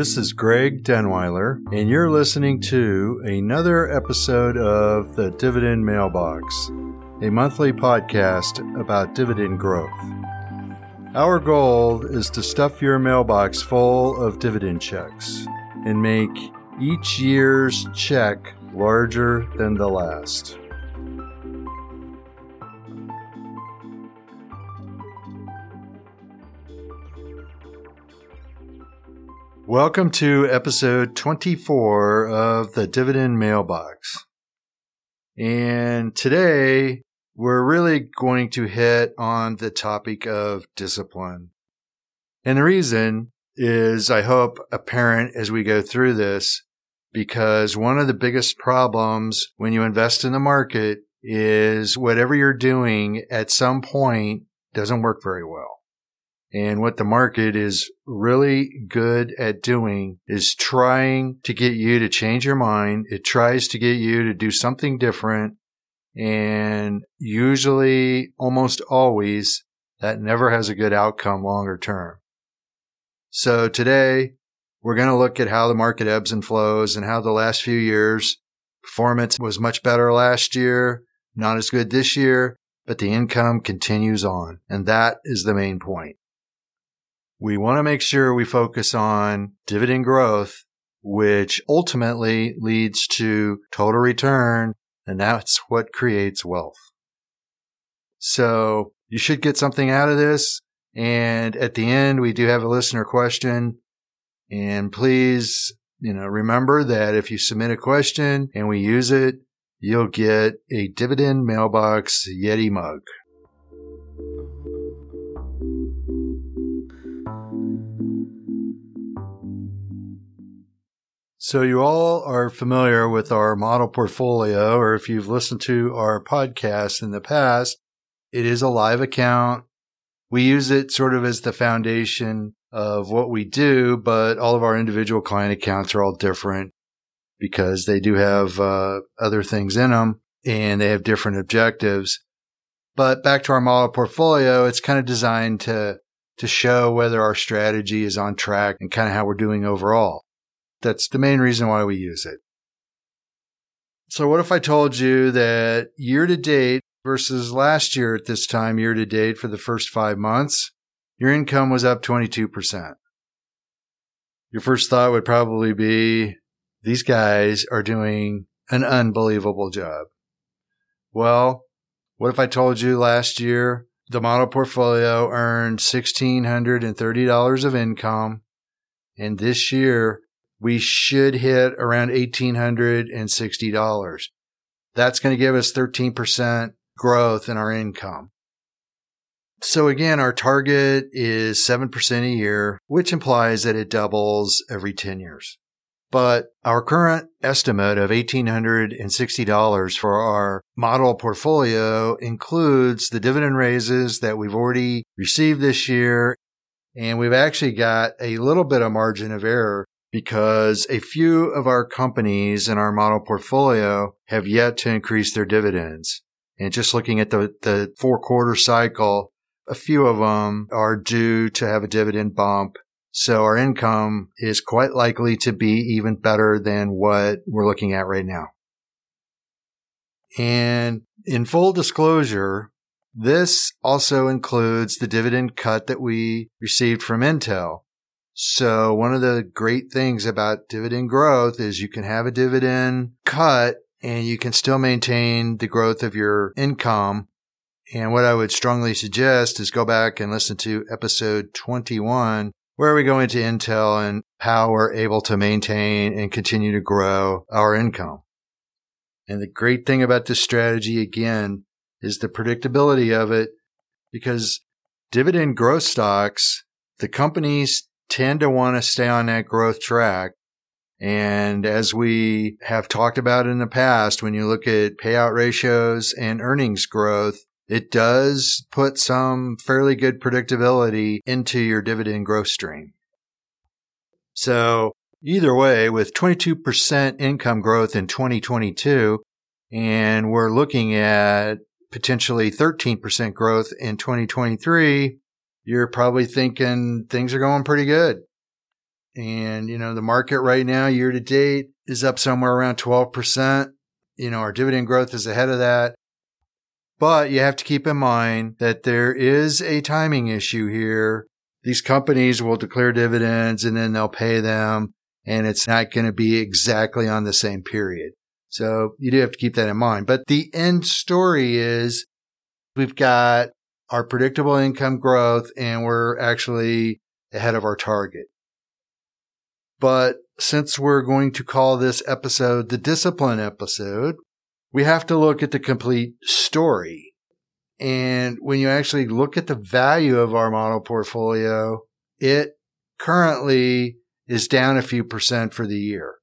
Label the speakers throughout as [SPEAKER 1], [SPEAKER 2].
[SPEAKER 1] This is Greg Denewiler, and you're listening to another episode of the Dividend Mailbox, a monthly podcast about dividend growth. Our goal is to stuff your mailbox full of dividend checks and make each year's check larger than the last. Welcome to episode 24 of the Dividend Mailbox. And today we're really going to hit on the topic of discipline. And the reason is, I hope, apparent as we go through this, because one of the biggest problems when you invest in the market is whatever you're doing at some point doesn't work very well. And what the market is really good at doing is trying to get you to change your mind. It tries to get you to do something different. And usually, almost always, that never has a good outcome longer term. So today, we're going to look at how the market ebbs and flows and how the last few years performance was much better last year, not as good this year, but the income continues on. And that is the main point. We want to make sure we focus on dividend growth, which ultimately leads to total return. And that's what creates wealth. So you should get something out of this. And at the end, we do have a listener question. And please, you know, remember that if you submit a question and we use it, you'll get a dividend mailbox Yeti mug. So you all are familiar with our model portfolio, or if you've listened to our podcast in the past, it is a live account. We use it sort of as the foundation of what we do, but all of our individual client accounts are all different because they do have uh, other things in them and they have different objectives. But back to our model portfolio, it's kind of designed to to show whether our strategy is on track and kind of how we're doing overall. That's the main reason why we use it. So what if I told you that year to date versus last year at this time, year to date for the first five months, your income was up 22%. Your first thought would probably be, these guys are doing an unbelievable job. Well, what if I told you last year the model portfolio earned $1,630 of income and this year we should hit around $1,860. That's going to give us 13% growth in our income. So again, our target is 7% a year, which implies that it doubles every 10 years. But our current estimate of $1,860 for our model portfolio includes the dividend raises that we've already received this year. And we've actually got a little bit of margin of error because a few of our companies in our model portfolio have yet to increase their dividends. And just looking at the, the four quarter cycle, a few of them are due to have a dividend bump. So our income is quite likely to be even better than what we're looking at right now. And in full disclosure, this also includes the dividend cut that we received from Intel. So one of the great things about dividend growth is you can have a dividend cut and you can still maintain the growth of your income. And what I would strongly suggest is go back and listen to episode 21 where we go into Intel and how we're able to maintain and continue to grow our income. And the great thing about this strategy again is the predictability of it because dividend growth stocks, the companies tend to want to stay on that growth track. And as we have talked about in the past, when you look at payout ratios and earnings growth, it does put some fairly good predictability into your dividend growth stream. So either way, with 22% income growth in 2022, and we're looking at potentially 13% growth in 2023, you're probably thinking things are going pretty good. And, you know, the market right now, year to date, is up somewhere around 12%. You know, our dividend growth is ahead of that. But you have to keep in mind that there is a timing issue here. These companies will declare dividends and then they'll pay them, and it's not going to be exactly on the same period. So you do have to keep that in mind. But the end story is we've got our predictable income growth and we're actually ahead of our target. But since we're going to call this episode the discipline episode, we have to look at the complete story. And when you actually look at the value of our model portfolio, it currently is down a few percent for the year.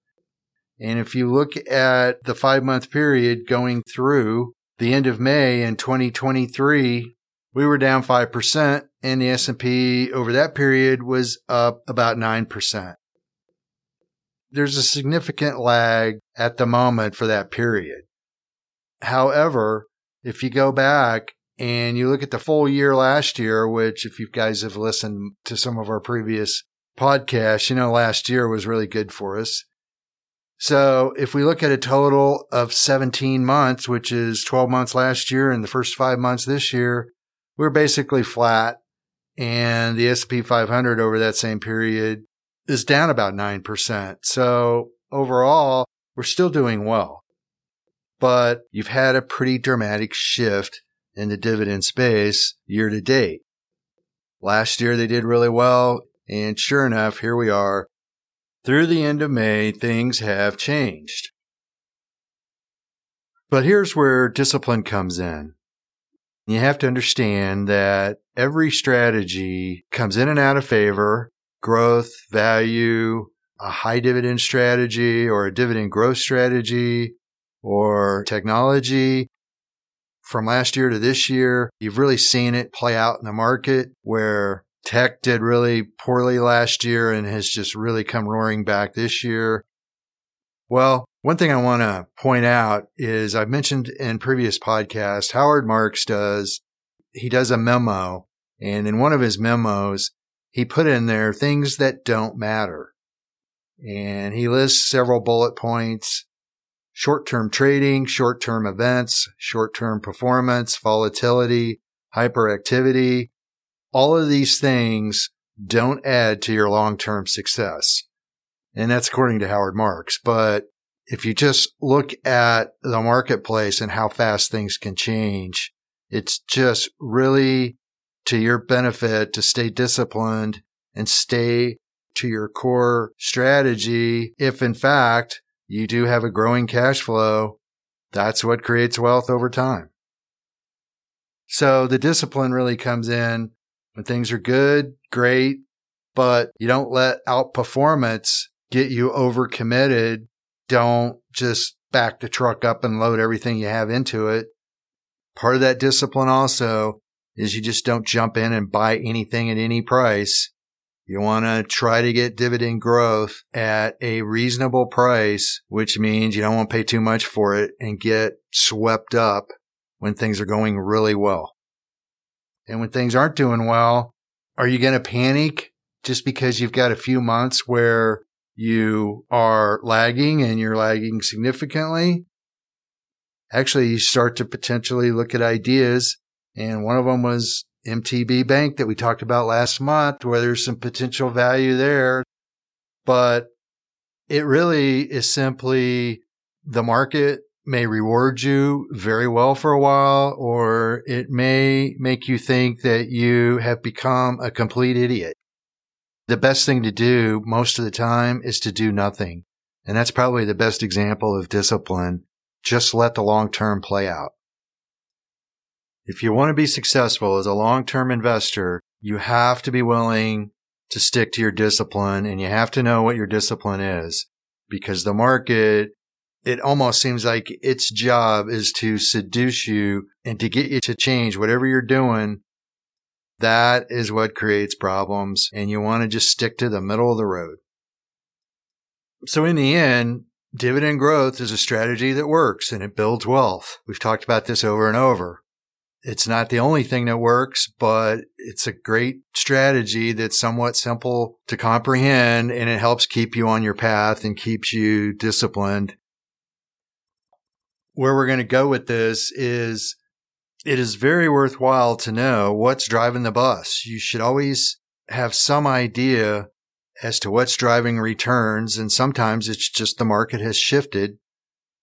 [SPEAKER 1] And if you look at the five month period going through the end of May in 2023, we were down 5% and the S&P over that period was up about 9%. There's a significant lag at the moment for that period. However, if you go back and you look at the full year last year, which if you guys have listened to some of our previous podcasts, you know, last year was really good for us. So if we look at a total of 17 months, which is 12 months last year and the first five months this year, we're basically flat. And the S&P 500 over that same period is down about 9%. So overall, we're still doing well, but you've had a pretty dramatic shift in the dividend space year to date. Last year they did really well. And sure enough, here we are. Through the end of May, things have changed. But here's where discipline comes in. You have to understand that every strategy comes in and out of favor growth, value, a high dividend strategy or a dividend growth strategy or technology. From last year to this year, you've really seen it play out in the market where tech did really poorly last year and has just really come roaring back this year. Well, one thing I want to point out is I've mentioned in previous podcasts, Howard Marks does, he does a memo. And in one of his memos, he put in there things that don't matter. And he lists several bullet points, short-term trading, short-term events, short-term performance, volatility, hyperactivity. All of these things don't add to your long-term success. And that's according to Howard Marks. But if you just look at the marketplace and how fast things can change, it's just really to your benefit to stay disciplined and stay to your core strategy. If in fact you do have a growing cash flow, that's what creates wealth over time. So the discipline really comes in when things are good, great, but you don't let outperformance get you overcommitted don't just back the truck up and load everything you have into it. Part of that discipline also is you just don't jump in and buy anything at any price. You want to try to get dividend growth at a reasonable price, which means you don't want to pay too much for it and get swept up when things are going really well. And when things aren't doing well, are you going to panic just because you've got a few months where you are lagging and you're lagging significantly, actually you start to potentially look at ideas. And one of them was MTB Bank that we talked about last month, where there's some potential value there. But it really is simply the market may reward you very well for a while, or it may make you think that you have become a complete idiot the best thing to do most of the time is to do nothing. And that's probably the best example of discipline. Just let the long term play out. If you want to be successful as a long term investor, you have to be willing to stick to your discipline and you have to know what your discipline is because the market, it almost seems like its job is to seduce you and to get you to change whatever you're doing that is what creates problems, and you want to just stick to the middle of the road. So, in the end, dividend growth is a strategy that works and it builds wealth. We've talked about this over and over. It's not the only thing that works, but it's a great strategy that's somewhat simple to comprehend and it helps keep you on your path and keeps you disciplined. Where we're going to go with this is it is very worthwhile to know what's driving the bus. You should always have some idea as to what's driving returns. And sometimes it's just the market has shifted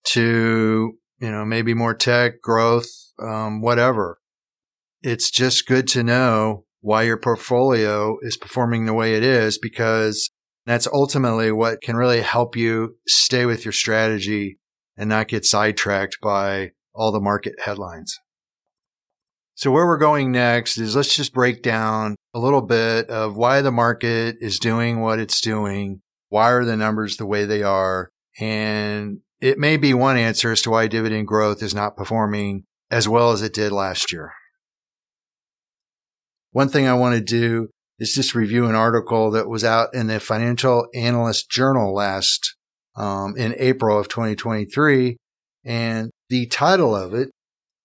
[SPEAKER 1] to, you know, maybe more tech growth, um, whatever. It's just good to know why your portfolio is performing the way it is because that's ultimately what can really help you stay with your strategy and not get sidetracked by all the market headlines. So where we're going next is let's just break down a little bit of why the market is doing what it's doing. Why are the numbers the way they are? And it may be one answer as to why dividend growth is not performing as well as it did last year. One thing I want to do is just review an article that was out in the Financial Analyst Journal last um, in April of 2023. And the title of it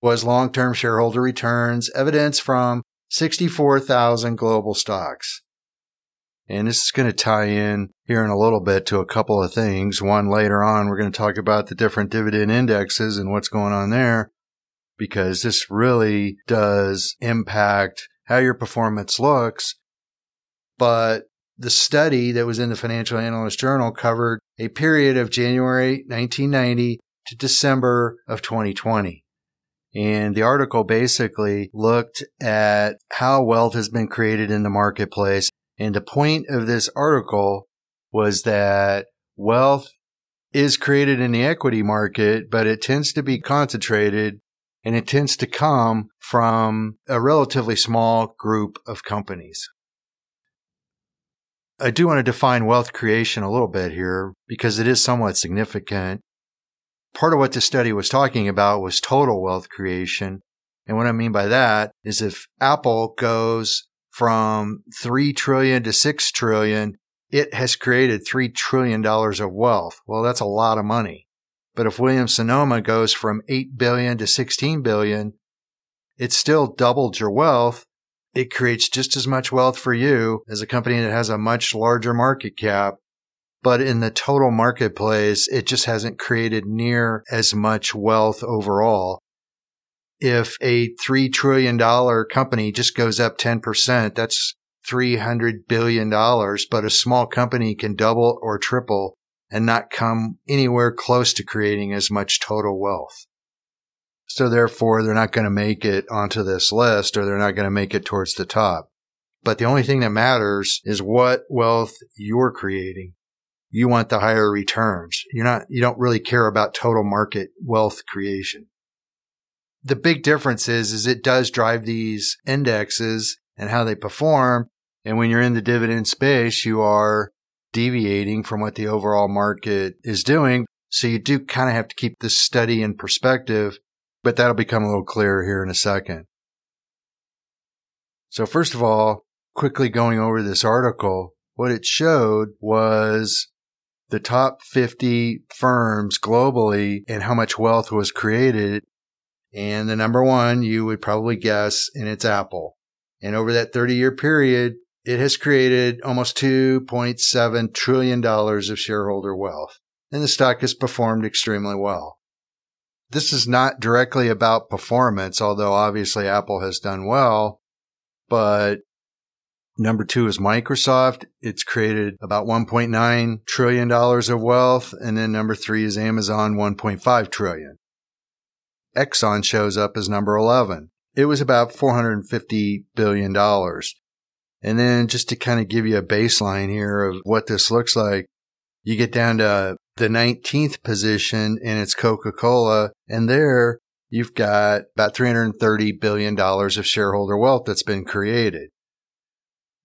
[SPEAKER 1] was long-term shareholder returns evidence from 64,000 global stocks. And this is going to tie in here in a little bit to a couple of things. One later on, we're going to talk about the different dividend indexes and what's going on there because this really does impact how your performance looks. But the study that was in the Financial Analyst Journal covered a period of January 1990 to December of 2020. And the article basically looked at how wealth has been created in the marketplace. And the point of this article was that wealth is created in the equity market, but it tends to be concentrated and it tends to come from a relatively small group of companies. I do want to define wealth creation a little bit here because it is somewhat significant part of what the study was talking about was total wealth creation. And what I mean by that is if Apple goes from 3 trillion to 6 trillion, it has created $3 trillion of wealth. Well, that's a lot of money. But if Williams Sonoma goes from 8 billion to 16 billion, it still doubled your wealth. It creates just as much wealth for you as a company that has a much larger market cap but in the total marketplace, it just hasn't created near as much wealth overall. If a $3 trillion company just goes up 10%, that's $300 billion, but a small company can double or triple and not come anywhere close to creating as much total wealth. So therefore, they're not going to make it onto this list or they're not going to make it towards the top. But the only thing that matters is what wealth you're creating you want the higher returns. You're not, you don't really care about total market wealth creation. The big difference is, is it does drive these indexes and how they perform. And when you're in the dividend space, you are deviating from what the overall market is doing. So you do kind of have to keep this study in perspective, but that'll become a little clearer here in a second. So first of all, quickly going over this article, what it showed was the top 50 firms globally and how much wealth was created. And the number one, you would probably guess, and it's Apple. And over that 30 year period, it has created almost $2.7 trillion of shareholder wealth. And the stock has performed extremely well. This is not directly about performance, although obviously Apple has done well, but Number two is Microsoft. It's created about $1.9 trillion of wealth. And then number three is Amazon, 1.5 trillion. Exxon shows up as number 11. It was about $450 billion. And then just to kind of give you a baseline here of what this looks like, you get down to the 19th position and it's Coca-Cola. And there you've got about $330 billion of shareholder wealth that's been created.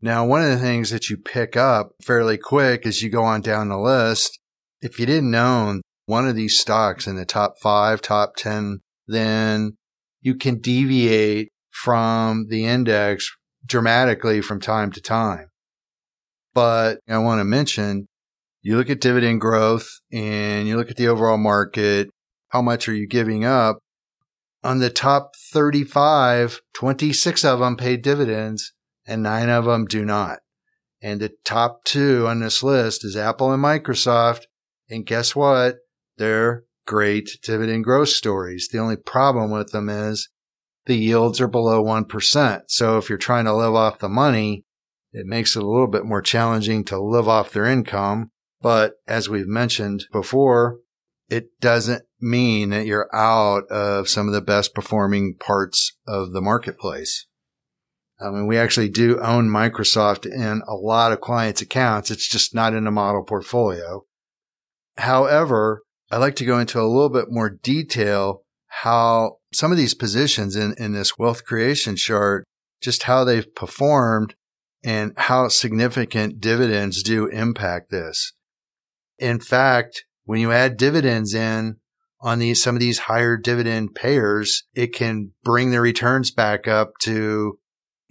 [SPEAKER 1] Now, one of the things that you pick up fairly quick as you go on down the list, if you didn't own one of these stocks in the top five, top 10, then you can deviate from the index dramatically from time to time. But I want to mention you look at dividend growth and you look at the overall market. How much are you giving up? on the top 35, 26 of them paid dividends and nine of them do not. And the top two on this list is Apple and Microsoft. And guess what? They're great dividend growth stories. The only problem with them is the yields are below 1%. So if you're trying to live off the money, it makes it a little bit more challenging to live off their income. But as we've mentioned before, it doesn't mean that you're out of some of the best performing parts of the marketplace. I mean, we actually do own Microsoft in a lot of clients' accounts. It's just not in a model portfolio. However, I'd like to go into a little bit more detail how some of these positions in, in this wealth creation chart, just how they've performed and how significant dividends do impact this. In fact, when you add dividends in on these, some of these higher dividend payers, it can bring the returns back up to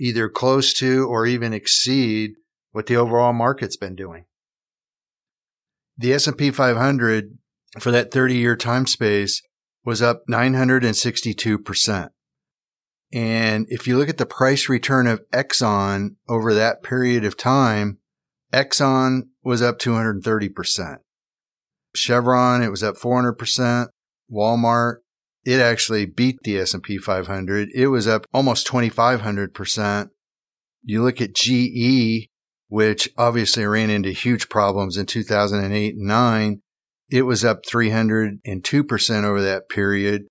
[SPEAKER 1] either close to or even exceed what the overall market's been doing. The S&P 500 for that 30 year time space was up 962%. And if you look at the price return of Exxon over that period of time, Exxon was up 230%. Chevron, it was up 400%. Walmart, it actually beat the S&P 500. It was up almost 2500%. You look at GE, which obviously ran into huge problems in 2008 and 9. It was up 302% over that period.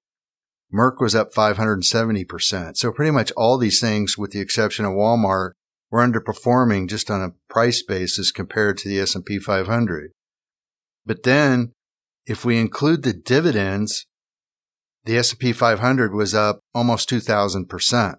[SPEAKER 1] Merck was up 570%. So pretty much all these things, with the exception of Walmart, were underperforming just on a price basis compared to the S&P 500. But then if we include the dividends, the S&P 500 was up almost 2000%.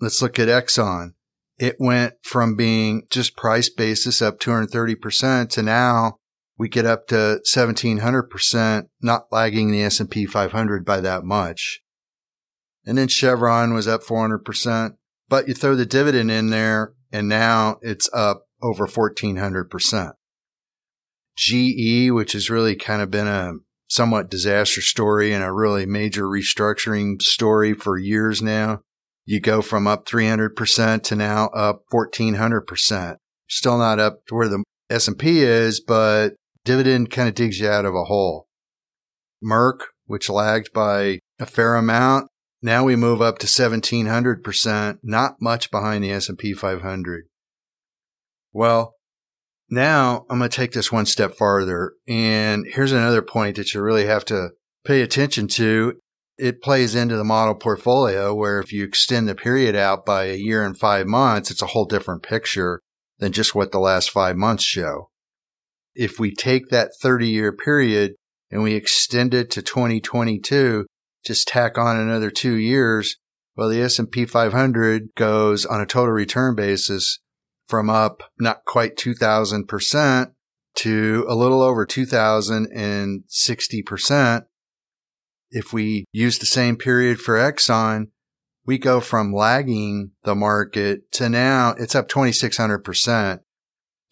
[SPEAKER 1] Let's look at Exxon. It went from being just price basis up 230% to now we get up to 1700%, not lagging the S&P 500 by that much. And then Chevron was up 400%, but you throw the dividend in there and now it's up over 1400%. GE, which has really kind of been a somewhat disaster story and a really major restructuring story for years now. You go from up 300% to now up 1400%. Still not up to where the S&P is, but dividend kind of digs you out of a hole. Merck, which lagged by a fair amount, now we move up to 1700%, not much behind the S&P 500. Well, now I'm going to take this one step farther. And here's another point that you really have to pay attention to. It plays into the model portfolio where if you extend the period out by a year and five months, it's a whole different picture than just what the last five months show. If we take that 30 year period and we extend it to 2022, just tack on another two years, well, the S&P 500 goes on a total return basis from up not quite 2000% to a little over 2060%. If we use the same period for Exxon, we go from lagging the market to now it's up 2600%.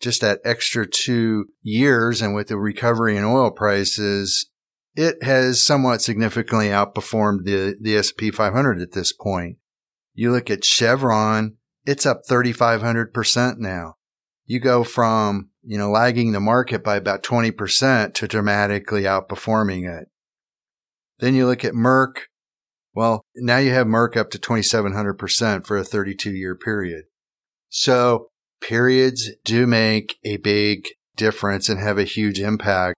[SPEAKER 1] Just that extra two years and with the recovery in oil prices, it has somewhat significantly outperformed the, the S&P 500 at this point. You look at Chevron, it's up 3,500% now. You go from, you know, lagging the market by about 20% to dramatically outperforming it. Then you look at Merck. Well, now you have Merck up to 2,700% for a 32 year period. So periods do make a big difference and have a huge impact.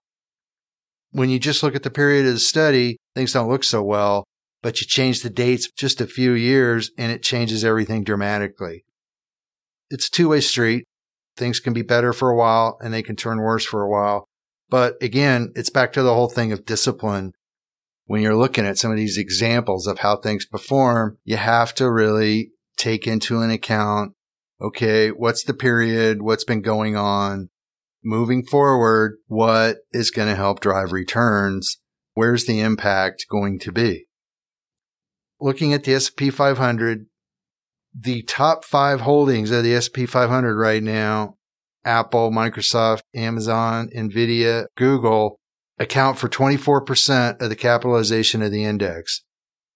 [SPEAKER 1] When you just look at the period of the study, things don't look so well but you change the dates just a few years and it changes everything dramatically. It's a two way street. Things can be better for a while and they can turn worse for a while. But again, it's back to the whole thing of discipline. When you're looking at some of these examples of how things perform, you have to really take into an account, okay, what's the period? What's been going on? Moving forward, what is going to help drive returns? Where's the impact going to be? Looking at the S&P 500, the top five holdings of the S&P 500 right now, Apple, Microsoft, Amazon, Nvidia, Google account for 24% of the capitalization of the index.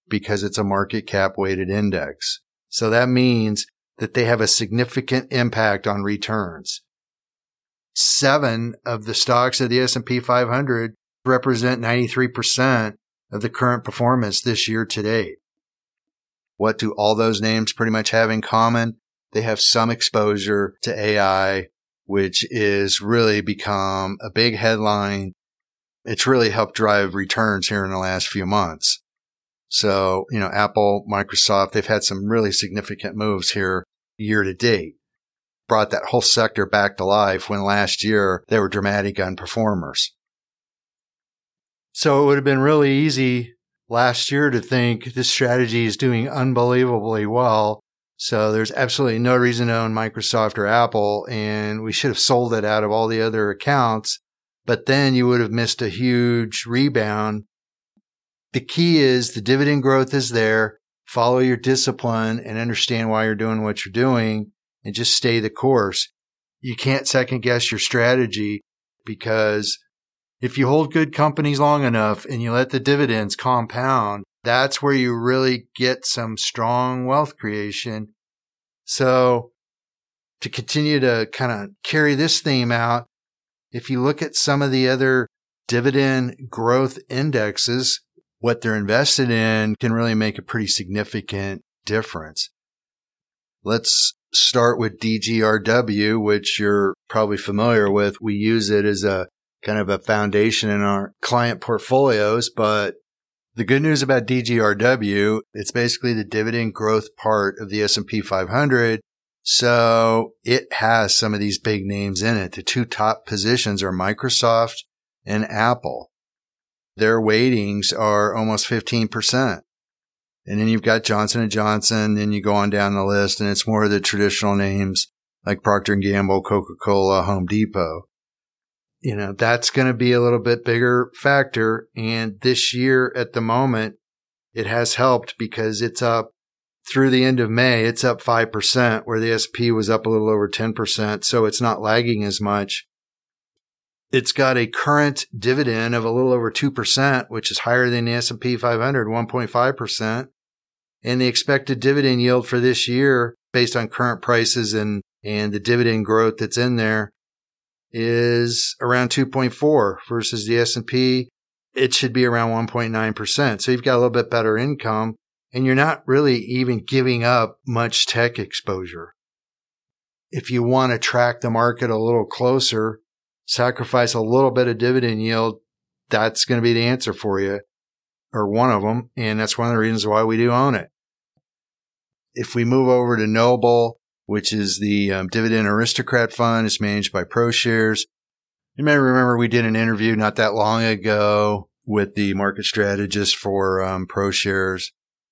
[SPEAKER 1] because it's a market cap weighted index. So that means that they have a significant impact on returns. Seven of the stocks of the S&P 500 represent 93% of the current performance this year to date. What do all those names pretty much have in common? They have some exposure to AI, which is really become a big headline. It's really helped drive returns here in the last few months. So, you know, Apple, Microsoft, they've had some really significant moves here year to date. Brought that whole sector back to life when last year they were dramatic underperformers. So it would have been really easy last year to think this strategy is doing unbelievably well. So there's absolutely no reason to own Microsoft or Apple. And we should have sold it out of all the other accounts. But then you would have missed a huge rebound the key is the dividend growth is there. Follow your discipline and understand why you're doing what you're doing and just stay the course. You can't second guess your strategy because if you hold good companies long enough and you let the dividends compound, that's where you really get some strong wealth creation. So to continue to kind of carry this theme out, if you look at some of the other dividend growth indexes, what they're invested in can really make a pretty significant difference. Let's start with DGRW, which you're probably familiar with. We use it as a kind of a foundation in our client portfolios, but the good news about DGRW, it's basically the dividend growth part of the S&P 500. So it has some of these big names in it. The two top positions are Microsoft and Apple their weightings are almost 15%. And then you've got Johnson and Johnson, and you go on down the list, and it's more of the traditional names like Procter and Gamble, Coca-Cola, Home Depot. You know, that's going to be a little bit bigger factor. And this year at the moment, it has helped because it's up through the end of May. It's up 5% where the SP was up a little over 10%. So it's not lagging as much. It's got a current dividend of a little over 2%, which is higher than the S&P 500, 1.5%. And the expected dividend yield for this year, based on current prices and, and the dividend growth that's in there, is around 2.4 versus the S&P. It should be around 1.9%. So you've got a little bit better income and you're not really even giving up much tech exposure. If you want to track the market a little closer, sacrifice a little bit of dividend yield, that's going to be the answer for you or one of them. And that's one of the reasons why we do own it. If we move over to Noble, which is the um, dividend aristocrat fund, it's managed by ProShares. You may remember we did an interview not that long ago with the market strategist for um, ProShares.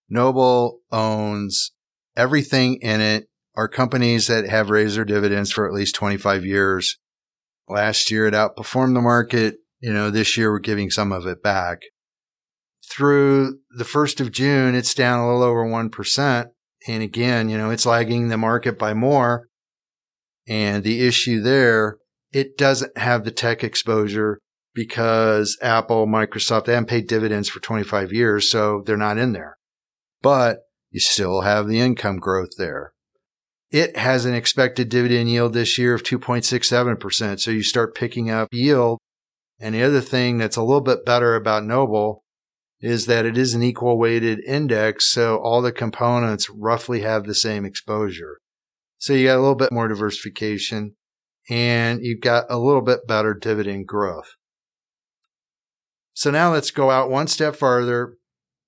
[SPEAKER 1] Noble owns everything in it are companies that have raised their dividends for at least 25 years. Last year it outperformed the market. You know, this year we're giving some of it back. Through the first of June, it's down a little over 1%. And again, you know, it's lagging the market by more. And the issue there, it doesn't have the tech exposure because Apple, Microsoft, they haven't paid dividends for 25 years. So they're not in there, but you still have the income growth there. It has an expected dividend yield this year of 2.67%. So you start picking up yield. And the other thing that's a little bit better about Noble is that it is an equal weighted index. So all the components roughly have the same exposure. So you got a little bit more diversification and you've got a little bit better dividend growth. So now let's go out one step farther.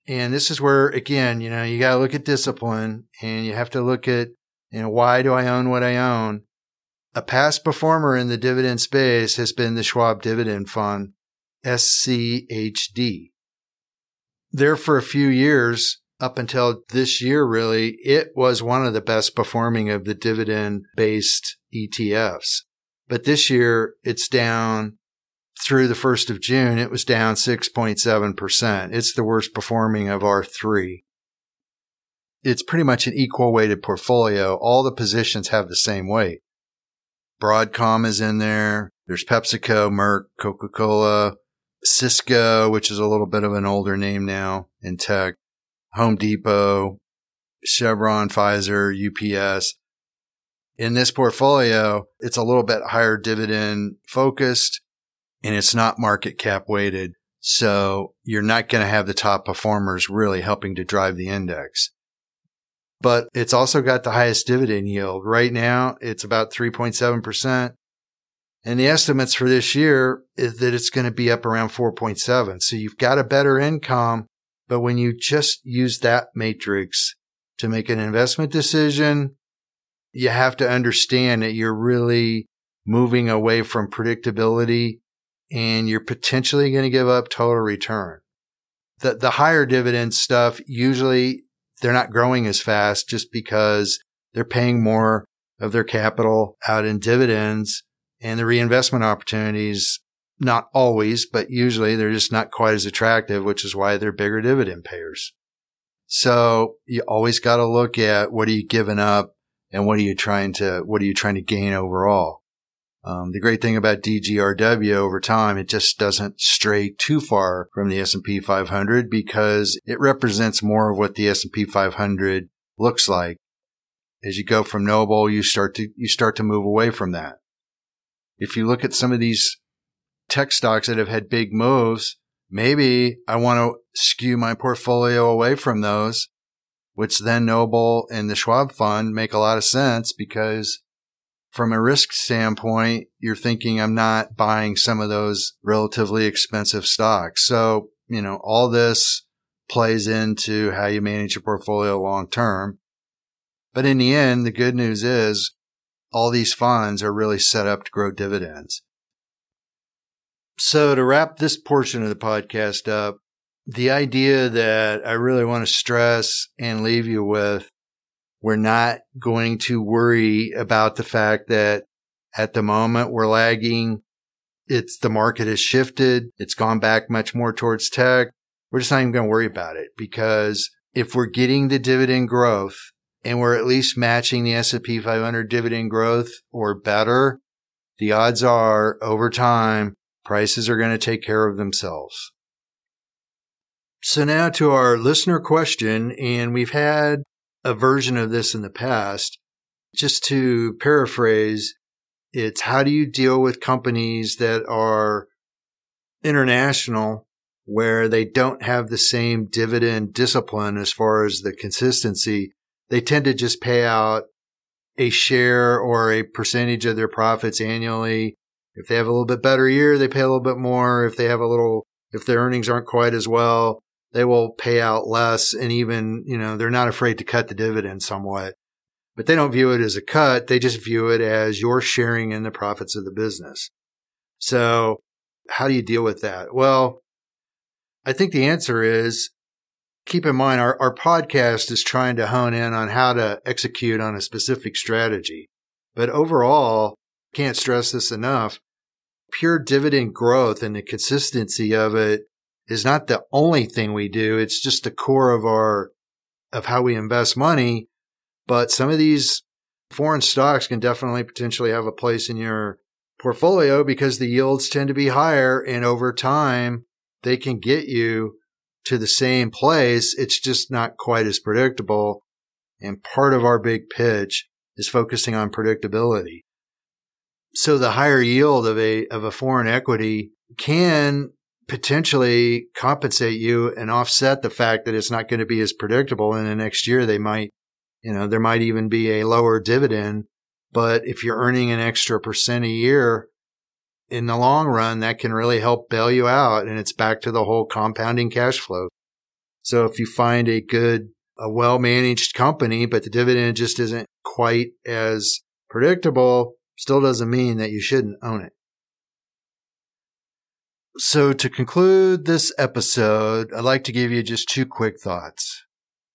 [SPEAKER 1] And this is where, again, you know, you got to look at discipline and you have to look at you know, why do I own what I own? A past performer in the dividend space has been the Schwab Dividend Fund, SCHD. There for a few years, up until this year, really, it was one of the best performing of the dividend based ETFs. But this year, it's down through the 1st of June, it was down 6.7%. It's the worst performing of our three it's pretty much an equal weighted portfolio. All the positions have the same weight. Broadcom is in there. There's PepsiCo, Merck, Coca-Cola, Cisco, which is a little bit of an older name now in tech, Home Depot, Chevron, Pfizer, UPS. In this portfolio, it's a little bit higher dividend focused and it's not market cap weighted. So you're not going to have the top performers really helping to drive the index. But it's also got the highest dividend yield. Right now, it's about 3.7%. And the estimates for this year is that it's going to be up around 4.7. So you've got a better income. But when you just use that matrix to make an investment decision, you have to understand that you're really moving away from predictability and you're potentially going to give up total return. The, the higher dividend stuff, usually they're not growing as fast just because they're paying more of their capital out in dividends and the reinvestment opportunities, not always, but usually they're just not quite as attractive, which is why they're bigger dividend payers. So you always got to look at what are you giving up and what are you trying to, what are you trying to gain overall? Um, the great thing about DGRW over time, it just doesn't stray too far from the S&P 500 because it represents more of what the S&P 500 looks like. As you go from Noble, you start to, you start to move away from that. If you look at some of these tech stocks that have had big moves, maybe I want to skew my portfolio away from those, which then Noble and the Schwab fund make a lot of sense because from a risk standpoint, you're thinking I'm not buying some of those relatively expensive stocks. So, you know, all this plays into how you manage your portfolio long term. But in the end, the good news is all these funds are really set up to grow dividends. So to wrap this portion of the podcast up, the idea that I really want to stress and leave you with we're not going to worry about the fact that at the moment we're lagging. It's the market has shifted. It's gone back much more towards tech. We're just not even going to worry about it because if we're getting the dividend growth and we're at least matching the S&P 500 dividend growth or better, the odds are over time, prices are going to take care of themselves. So now to our listener question, and we've had a version of this in the past. Just to paraphrase, it's how do you deal with companies that are international where they don't have the same dividend discipline as far as the consistency. They tend to just pay out a share or a percentage of their profits annually. If they have a little bit better year, they pay a little bit more. If they have a little, if their earnings aren't quite as well, they will pay out less and even, you know, they're not afraid to cut the dividend somewhat. But they don't view it as a cut. They just view it as you're sharing in the profits of the business. So how do you deal with that? Well, I think the answer is keep in mind our, our podcast is trying to hone in on how to execute on a specific strategy. But overall, can't stress this enough. Pure dividend growth and the consistency of it is not the only thing we do. It's just the core of our, of how we invest money. But some of these foreign stocks can definitely potentially have a place in your portfolio because the yields tend to be higher and over time they can get you to the same place. It's just not quite as predictable. And part of our big pitch is focusing on predictability. So the higher yield of a, of a foreign equity can potentially compensate you and offset the fact that it's not going to be as predictable. And the next year they might, you know, there might even be a lower dividend. But if you're earning an extra percent a year in the long run, that can really help bail you out. And it's back to the whole compounding cash flow. So if you find a good, a well managed company, but the dividend just isn't quite as predictable, still doesn't mean that you shouldn't own it. So to conclude this episode, I'd like to give you just two quick thoughts.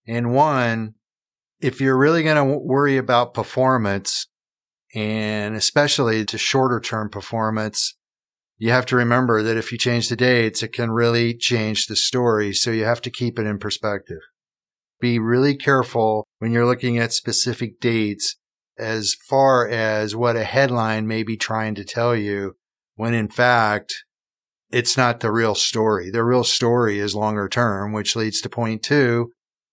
[SPEAKER 1] And one, if you're really going to worry about performance and especially to shorter term performance, you have to remember that if you change the dates, it can really change the story. So you have to keep it in perspective. Be really careful when you're looking at specific dates as far as what a headline may be trying to tell you when in fact it's not the real story. The real story is longer term, which leads to point two.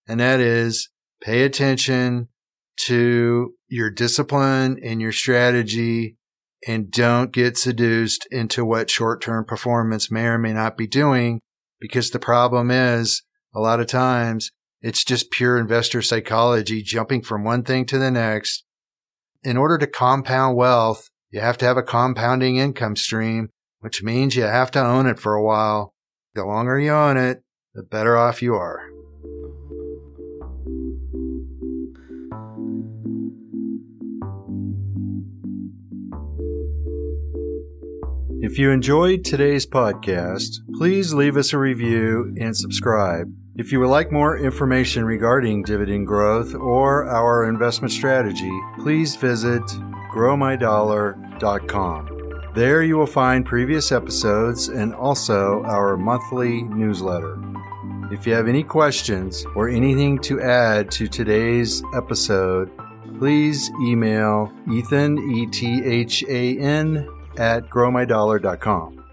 [SPEAKER 1] and that is pay attention to your discipline and your strategy and don't get seduced into what short term performance may or may not be doing. Because the problem is a lot of times it's just pure investor psychology jumping from one thing to the next. In order to compound wealth, you have to have a compounding income stream, which means you have to own it for a while. The longer you own it, the better off you are. If you enjoyed today's podcast, please leave us a review and subscribe. If you would like more information regarding dividend growth or our investment strategy, please visit growmydollar.com. There you will find previous episodes and also our monthly newsletter. If you have any questions or anything to add to today's episode, please email Ethan, E T H A N, at growmydollar.com.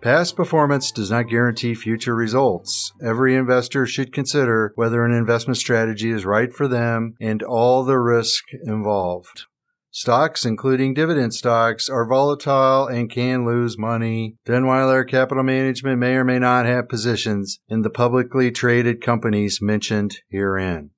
[SPEAKER 1] Past performance does not guarantee future results. Every investor should consider whether an investment strategy is right for them and all the risk involved. Stocks, including dividend stocks, are volatile and can lose money. Denewiler Capital Management may or may not have positions in the publicly traded companies mentioned herein.